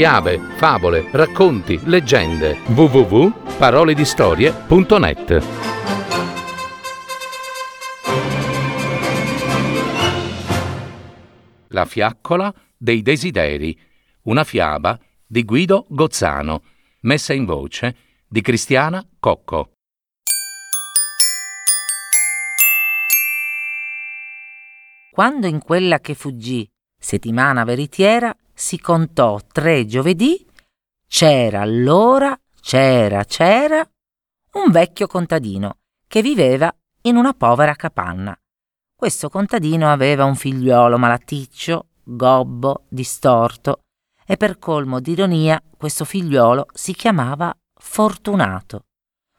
fiabe, favole, racconti, leggende. www.paroledistorie.net La fiaccola dei desideri, una fiaba di Guido Gozzano, messa in voce di Cristiana Cocco. Quando in quella che fuggì, settimana veritiera, si contò tre giovedì, c'era allora, c'era, c'era, un vecchio contadino che viveva in una povera capanna. Questo contadino aveva un figliuolo malaticcio, gobbo, distorto, e per colmo d'ironia questo figliuolo si chiamava Fortunato.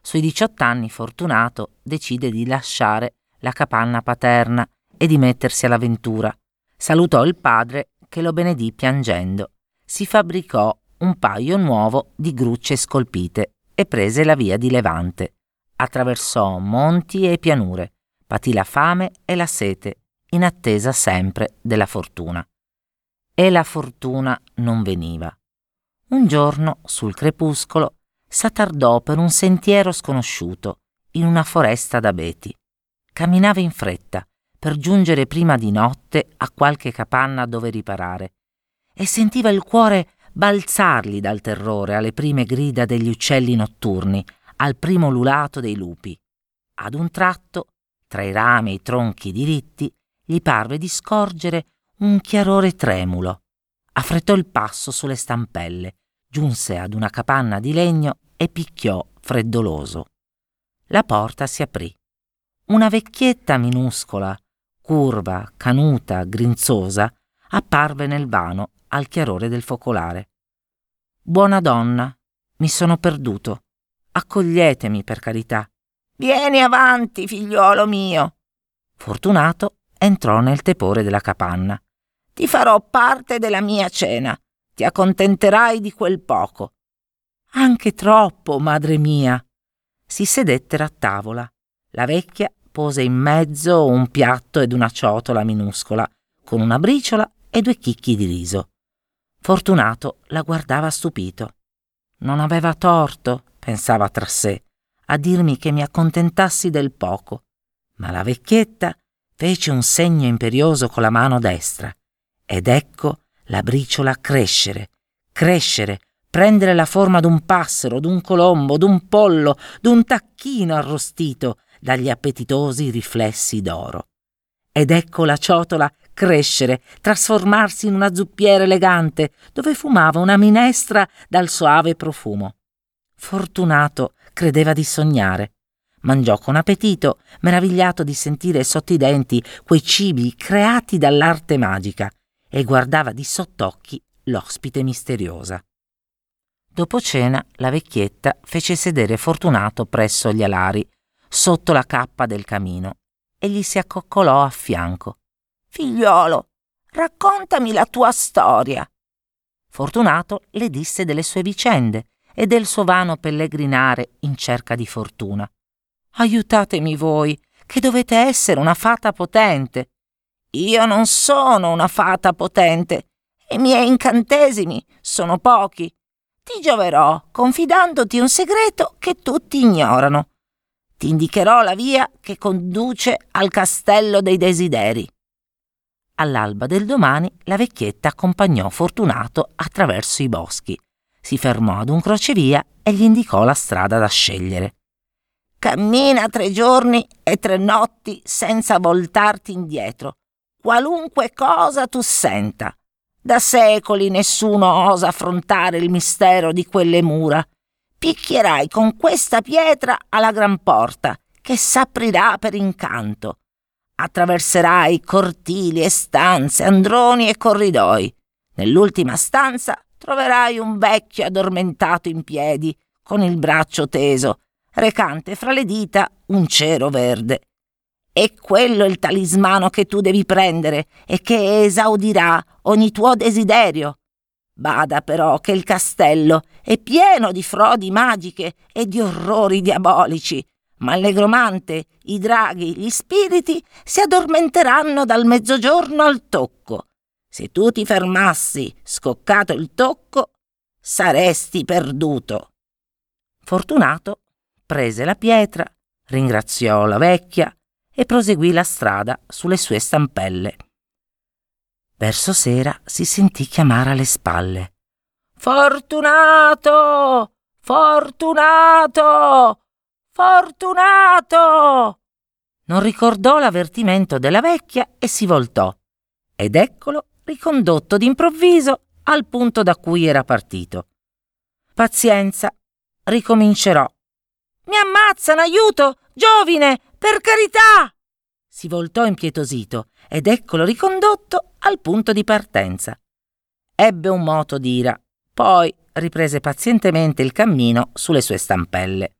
Sui 18 anni Fortunato decide di lasciare la capanna paterna e di mettersi all'avventura. Salutò il padre che lo benedì piangendo. Si fabbricò un paio nuovo di grucce scolpite e prese la via di Levante. Attraversò monti e pianure, patì la fame e la sete, in attesa sempre della fortuna. E la fortuna non veniva. Un giorno, sul crepuscolo, s'attardò per un sentiero sconosciuto, in una foresta d'abeti. Camminava in fretta, per giungere prima di notte a qualche capanna dove riparare, e sentiva il cuore balzargli dal terrore alle prime grida degli uccelli notturni, al primo lulato dei lupi. Ad un tratto, tra i rami e i tronchi diritti, gli parve di scorgere un chiarore tremulo. Affrettò il passo sulle stampelle, giunse ad una capanna di legno e picchiò freddoloso. La porta si aprì. Una vecchietta minuscola, curva, canuta, grinzosa, apparve nel vano al chiarore del focolare. Buona donna, mi sono perduto. Accoglietemi per carità. Vieni avanti, figliuolo mio. Fortunato entrò nel tepore della capanna. Ti farò parte della mia cena. Ti accontenterai di quel poco. Anche troppo, madre mia. Si sedettero a tavola. La vecchia pose in mezzo un piatto ed una ciotola minuscola, con una briciola e due chicchi di riso. Fortunato la guardava stupito. Non aveva torto, pensava tra sé, a dirmi che mi accontentassi del poco, ma la vecchietta fece un segno imperioso con la mano destra, ed ecco la briciola crescere, crescere, prendere la forma d'un passero, d'un colombo, d'un pollo, d'un tacchino arrostito, dagli appetitosi riflessi d'oro. Ed ecco la ciotola crescere, trasformarsi in una zuppiera elegante, dove fumava una minestra dal soave profumo. Fortunato credeva di sognare. Mangiò con appetito, meravigliato di sentire sotto i denti quei cibi creati dall'arte magica, e guardava di sott'occhi l'ospite misteriosa. Dopo cena la vecchietta fece sedere Fortunato presso gli alari, sotto la cappa del camino e gli si accoccolò a fianco. Figliolo, raccontami la tua storia. Fortunato le disse delle sue vicende e del suo vano pellegrinare in cerca di fortuna. Aiutatemi voi, che dovete essere una fata potente. Io non sono una fata potente e i miei incantesimi sono pochi. Ti gioverò confidandoti un segreto che tutti ignorano. Ti indicherò la via che conduce al castello dei desideri. All'alba del domani la vecchietta accompagnò Fortunato attraverso i boschi. Si fermò ad un crocevia e gli indicò la strada da scegliere. Cammina tre giorni e tre notti senza voltarti indietro, qualunque cosa tu senta. Da secoli nessuno osa affrontare il mistero di quelle mura picchierai con questa pietra alla gran porta, che s'aprirà per incanto. Attraverserai cortili e stanze, androni e corridoi. Nell'ultima stanza troverai un vecchio addormentato in piedi, con il braccio teso, recante fra le dita un cero verde. E quello è il talismano che tu devi prendere e che esaudirà ogni tuo desiderio. Bada però che il castello è pieno di frodi magiche e di orrori diabolici, ma allegromante i draghi, gli spiriti si addormenteranno dal mezzogiorno al tocco. Se tu ti fermassi, scoccato il tocco, saresti perduto. Fortunato prese la pietra, ringraziò la vecchia e proseguì la strada sulle sue stampelle. Verso sera si sentì chiamare alle spalle. Fortunato! Fortunato! Fortunato! Non ricordò l'avvertimento della vecchia e si voltò. Ed eccolo ricondotto d'improvviso al punto da cui era partito. Pazienza, ricomincerò. Mi ammazzano, aiuto! Giovine, per carità! Si voltò impietosito ed eccolo ricondotto al punto di partenza. Ebbe un moto d'ira, poi riprese pazientemente il cammino sulle sue stampelle.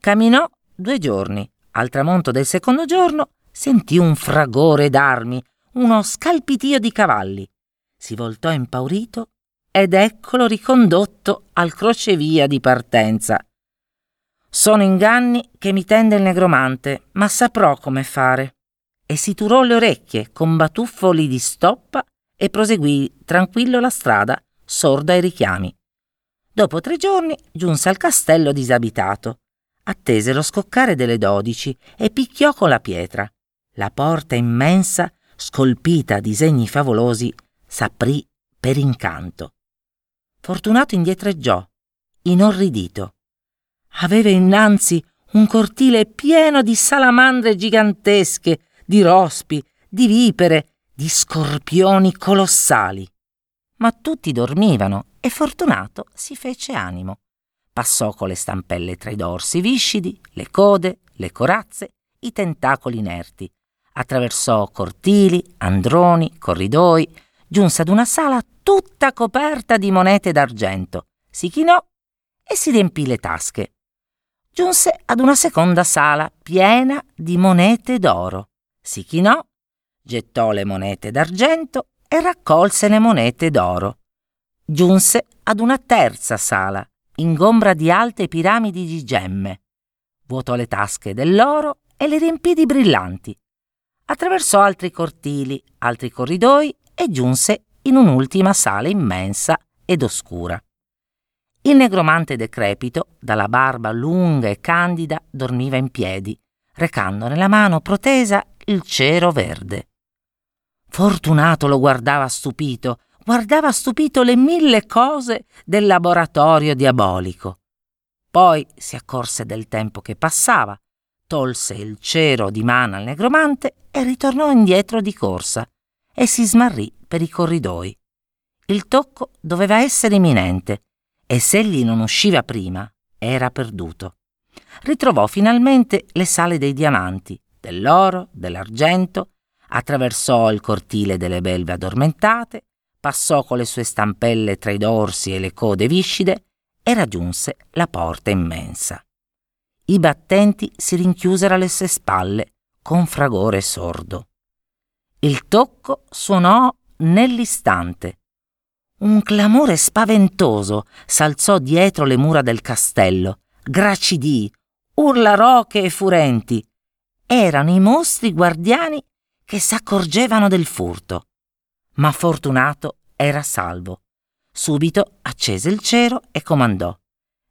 Camminò due giorni. Al tramonto del secondo giorno sentì un fragore d'armi, uno scalpitio di cavalli. Si voltò impaurito ed eccolo ricondotto al crocevia di partenza. Sono inganni che mi tende il negromante, ma saprò come fare. E si turò le orecchie con batuffoli di stoppa e proseguì tranquillo la strada, sorda ai richiami. Dopo tre giorni giunse al castello disabitato. Attese lo scoccare delle dodici e picchiò con la pietra. La porta immensa, scolpita a disegni favolosi, s'aprì per incanto. Fortunato indietreggiò, inorridito. Aveva innanzi un cortile pieno di salamandre gigantesche, di rospi, di vipere, di scorpioni colossali. Ma tutti dormivano e Fortunato si fece animo. Passò con le stampelle tra i dorsi viscidi, le code, le corazze, i tentacoli inerti. Attraversò cortili, androni, corridoi, giunse ad una sala tutta coperta di monete d'argento, si chinò e si riempì le tasche. Giunse ad una seconda sala piena di monete d'oro. Si chinò, gettò le monete d'argento e raccolse le monete d'oro giunse ad una terza sala, ingombra di alte piramidi di gemme. Vuotò le tasche dell'oro e le riempì di brillanti. Attraversò altri cortili, altri corridoi e giunse in un'ultima sala immensa ed oscura. Il negromante decrepito, dalla barba lunga e candida, dormiva in piedi, recando nella mano protesa il cero verde. Fortunato lo guardava stupito, guardava stupito le mille cose del laboratorio diabolico. Poi si accorse del tempo che passava, tolse il cero di mano al negromante e ritornò indietro di corsa e si smarrì per i corridoi. Il tocco doveva essere imminente e se egli non usciva prima era perduto. Ritrovò finalmente le sale dei diamanti, dell'oro, dell'argento, attraversò il cortile delle belve addormentate, passò con le sue stampelle tra i dorsi e le code viscide e raggiunse la porta immensa. I battenti si rinchiusero alle sue spalle con fragore sordo. Il tocco suonò nell'istante. Un clamore spaventoso s'alzò dietro le mura del castello, gracidì, urla roche e furenti. Erano i mostri guardiani che s'accorgevano del furto ma Fortunato era salvo. Subito accese il cero e comandò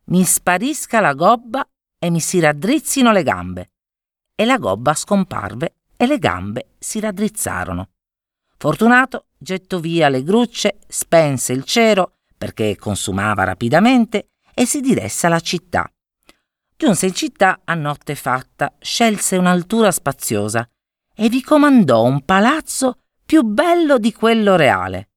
Mi sparisca la gobba e mi si raddrizzino le gambe. E la gobba scomparve e le gambe si raddrizzarono. Fortunato gettò via le grucce, spense il cero perché consumava rapidamente e si diresse alla città. Giunse in città a notte fatta, scelse un'altura spaziosa e vi comandò un palazzo più bello di quello reale.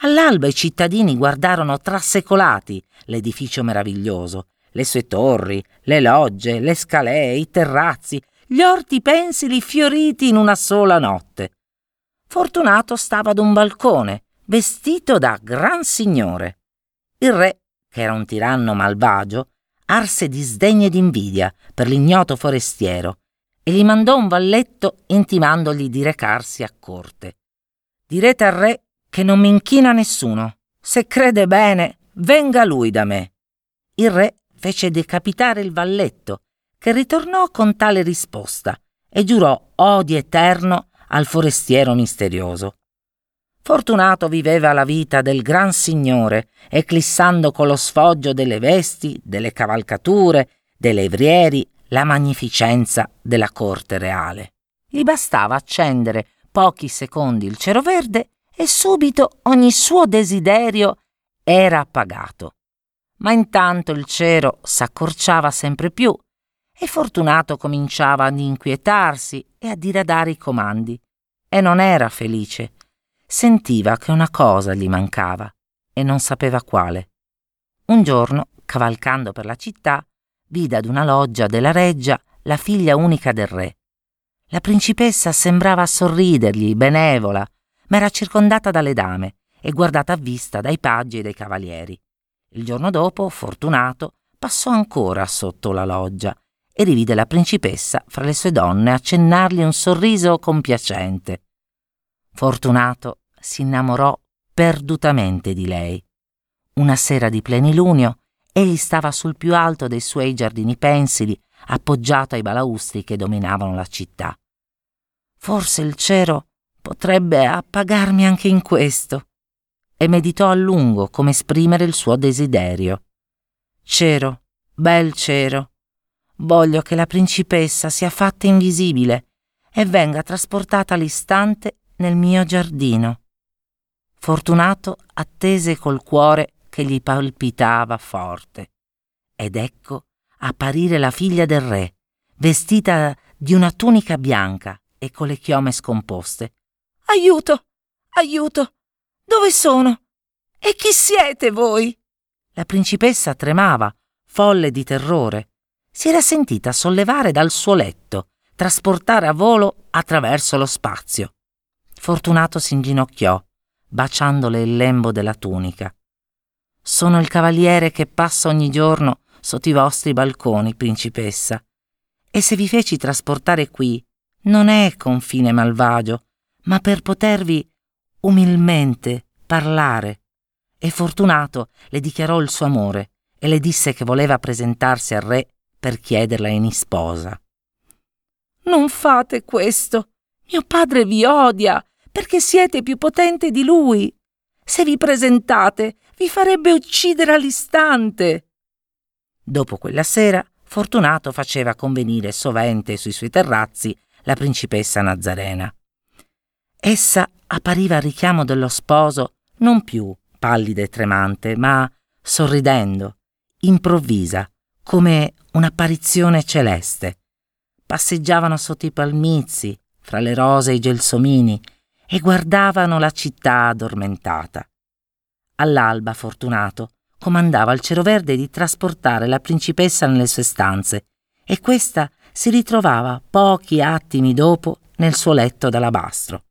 All'alba i cittadini guardarono trasecolati l'edificio meraviglioso, le sue torri, le logge, le scalee, i terrazzi, gli orti pensili fioriti in una sola notte. Fortunato stava ad un balcone, vestito da gran signore. Il re, che era un tiranno malvagio, arse di sdegno e d'invidia per l'ignoto forestiero e gli mandò un valletto intimandogli di recarsi a corte. Direte al re che non mi inchina nessuno. Se crede bene, venga lui da me. Il re fece decapitare il valletto, che ritornò con tale risposta e giurò odio eterno al forestiero misterioso. Fortunato viveva la vita del gran signore, eclissando con lo sfoggio delle vesti, delle cavalcature, dei levrieri, la magnificenza della corte reale. Gli bastava accendere pochi secondi il cero verde e subito ogni suo desiderio era appagato. Ma intanto il cero s'accorciava sempre più e Fortunato cominciava ad inquietarsi e a diradare i comandi. E non era felice sentiva che una cosa gli mancava e non sapeva quale. Un giorno, cavalcando per la città, vide ad una loggia della reggia la figlia unica del re. La principessa sembrava sorridergli, benevola, ma era circondata dalle dame e guardata a vista dai paggi e dai cavalieri. Il giorno dopo, fortunato, passò ancora sotto la loggia e rivide la principessa fra le sue donne accennargli un sorriso compiacente. Fortunato si innamorò perdutamente di lei. Una sera di plenilunio, egli stava sul più alto dei suoi giardini pensili, appoggiato ai balaustri che dominavano la città. Forse il cielo potrebbe appagarmi anche in questo. E meditò a lungo come esprimere il suo desiderio. Cero, bel cero, voglio che la principessa sia fatta invisibile e venga trasportata all'istante nel mio giardino. Fortunato attese col cuore che gli palpitava forte. Ed ecco apparire la figlia del re, vestita di una tunica bianca e con le chiome scomposte. Aiuto! Aiuto! Dove sono? E chi siete voi? La principessa tremava, folle di terrore. Si era sentita sollevare dal suo letto, trasportare a volo attraverso lo spazio. Fortunato si inginocchiò baciandole il lembo della tunica. Sono il cavaliere che passa ogni giorno sotto i vostri balconi, principessa. E se vi feci trasportare qui, non è con fine malvagio, ma per potervi umilmente parlare. E Fortunato le dichiarò il suo amore e le disse che voleva presentarsi al re per chiederla in isposa. Non fate questo. Mio padre vi odia perché siete più potente di lui. Se vi presentate, vi farebbe uccidere all'istante. Dopo quella sera, Fortunato faceva convenire sovente sui suoi terrazzi la principessa Nazarena. Essa appariva al richiamo dello sposo non più pallida e tremante, ma sorridendo, improvvisa, come un'apparizione celeste. Passeggiavano sotto i palmizi, fra le rose e i gelsomini, e guardavano la città addormentata. All'alba Fortunato comandava al Ceroverde di trasportare la principessa nelle sue stanze e questa si ritrovava pochi attimi dopo nel suo letto d'alabastro.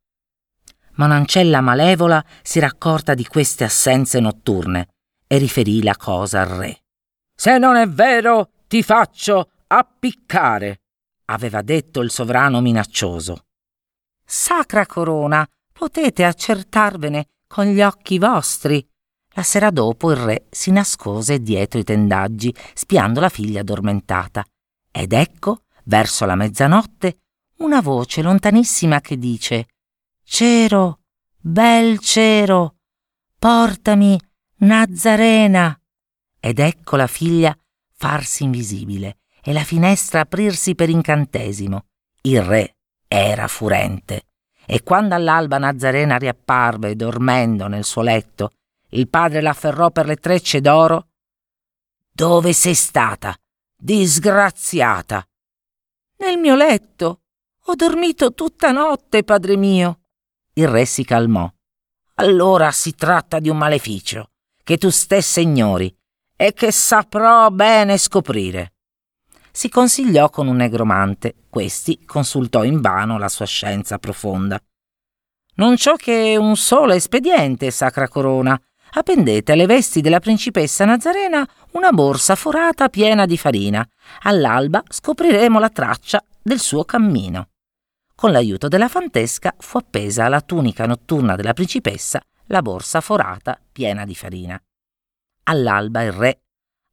Ma un'ancella malevola si era accorta di queste assenze notturne e riferì la cosa al re. Se non è vero, ti faccio appiccare, aveva detto il sovrano minaccioso. Sacra corona, potete accertarvene con gli occhi vostri. La sera dopo il re si nascose dietro i tendaggi, spiando la figlia addormentata. Ed ecco, verso la mezzanotte, una voce lontanissima che dice Cero, bel cero, portami Nazarena. Ed ecco la figlia farsi invisibile e la finestra aprirsi per incantesimo. Il re era furente. E quando all'alba Nazarena riapparve dormendo nel suo letto, il padre l'afferrò per le trecce d'oro. Dove sei stata? Disgraziata! Nel mio letto. Ho dormito tutta notte, padre mio. Il re si calmò. Allora si tratta di un maleficio che tu stessa ignori e che saprò bene scoprire si consigliò con un negromante. Questi consultò invano la sua scienza profonda. Non ciò che un solo espediente, sacra corona. Appendete alle vesti della principessa Nazarena una borsa forata piena di farina. All'alba scopriremo la traccia del suo cammino. Con l'aiuto della fantesca fu appesa alla tunica notturna della principessa la borsa forata piena di farina. All'alba il re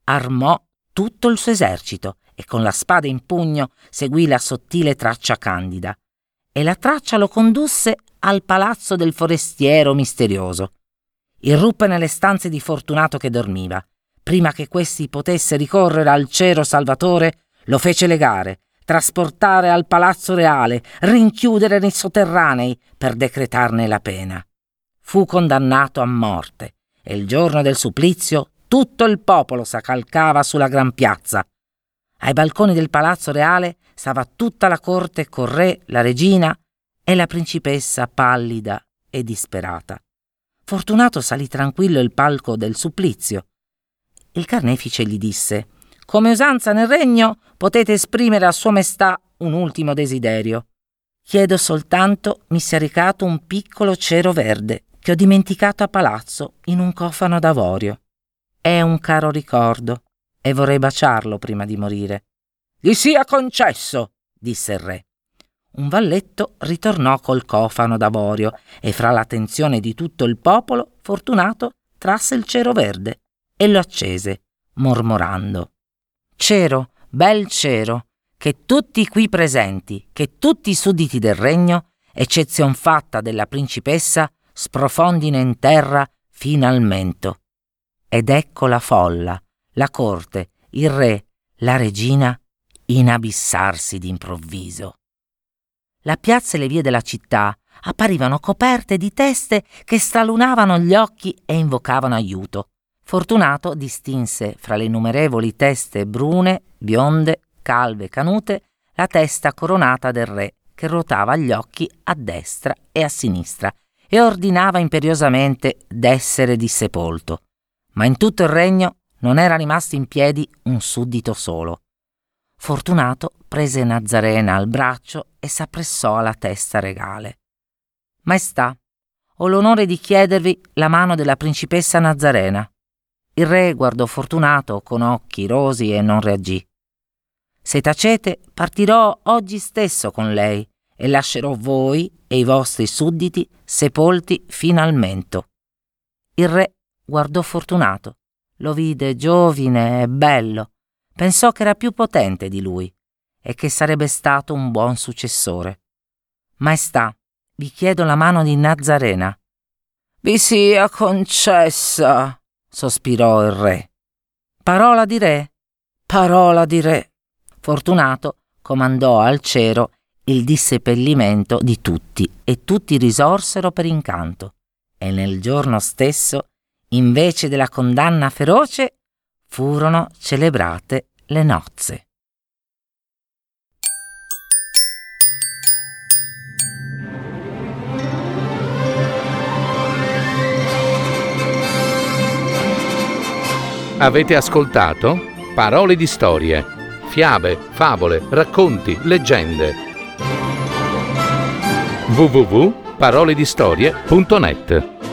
armò tutto il suo esercito e con la spada in pugno seguì la sottile traccia candida. E la traccia lo condusse al palazzo del forestiero misterioso. Irruppe nelle stanze di Fortunato che dormiva. Prima che questi potesse ricorrere al cero salvatore, lo fece legare, trasportare al palazzo reale, rinchiudere nei sotterranei per decretarne la pena. Fu condannato a morte e il giorno del supplizio tutto il popolo s'accalcava sulla gran piazza. Ai balconi del palazzo reale stava tutta la corte col re, la regina e la principessa pallida e disperata. Fortunato salì tranquillo il palco del supplizio. Il carnefice gli disse come usanza nel regno, potete esprimere a Sua Maestà un ultimo desiderio. Chiedo soltanto mi sia recato un piccolo cero verde che ho dimenticato a palazzo in un cofano d'avorio. È un caro ricordo e vorrei baciarlo prima di morire. Gli sia concesso, disse il re. Un valletto ritornò col cofano d'avorio e fra l'attenzione di tutto il popolo, Fortunato trasse il cero verde e lo accese, mormorando. Cero, bel cero, che tutti qui presenti, che tutti i sudditi del regno, eccezion fatta della principessa, sprofondino in terra finalmente. Ed ecco la folla, la corte, il re, la regina, inabissarsi d'improvviso. La piazza e le vie della città apparivano coperte di teste che stralunavano gli occhi e invocavano aiuto. Fortunato distinse fra le innumerevoli teste brune, bionde, calve, canute, la testa coronata del re, che ruotava gli occhi a destra e a sinistra e ordinava imperiosamente d'essere dissepolto. Ma in tutto il regno non era rimasto in piedi un suddito solo. Fortunato prese Nazarena al braccio e s'appressò alla testa regale. Maestà, ho l'onore di chiedervi la mano della principessa Nazarena. Il re guardò Fortunato con occhi rosi e non reagì. Se tacete, partirò oggi stesso con lei e lascerò voi e i vostri sudditi sepolti finalmente. Il re guardò Fortunato, lo vide giovine e bello, pensò che era più potente di lui e che sarebbe stato un buon successore. Maestà, vi chiedo la mano di Nazarena. Vi sia concessa, sospirò il re. Parola di re, parola di re. Fortunato comandò al cero il dissepellimento di tutti e tutti risorsero per incanto. E nel giorno stesso, invece della condanna feroce, furono celebrate le nozze. Avete ascoltato? Parole di storie, fiabe, favole, racconti, leggende. www.paroledistorie.net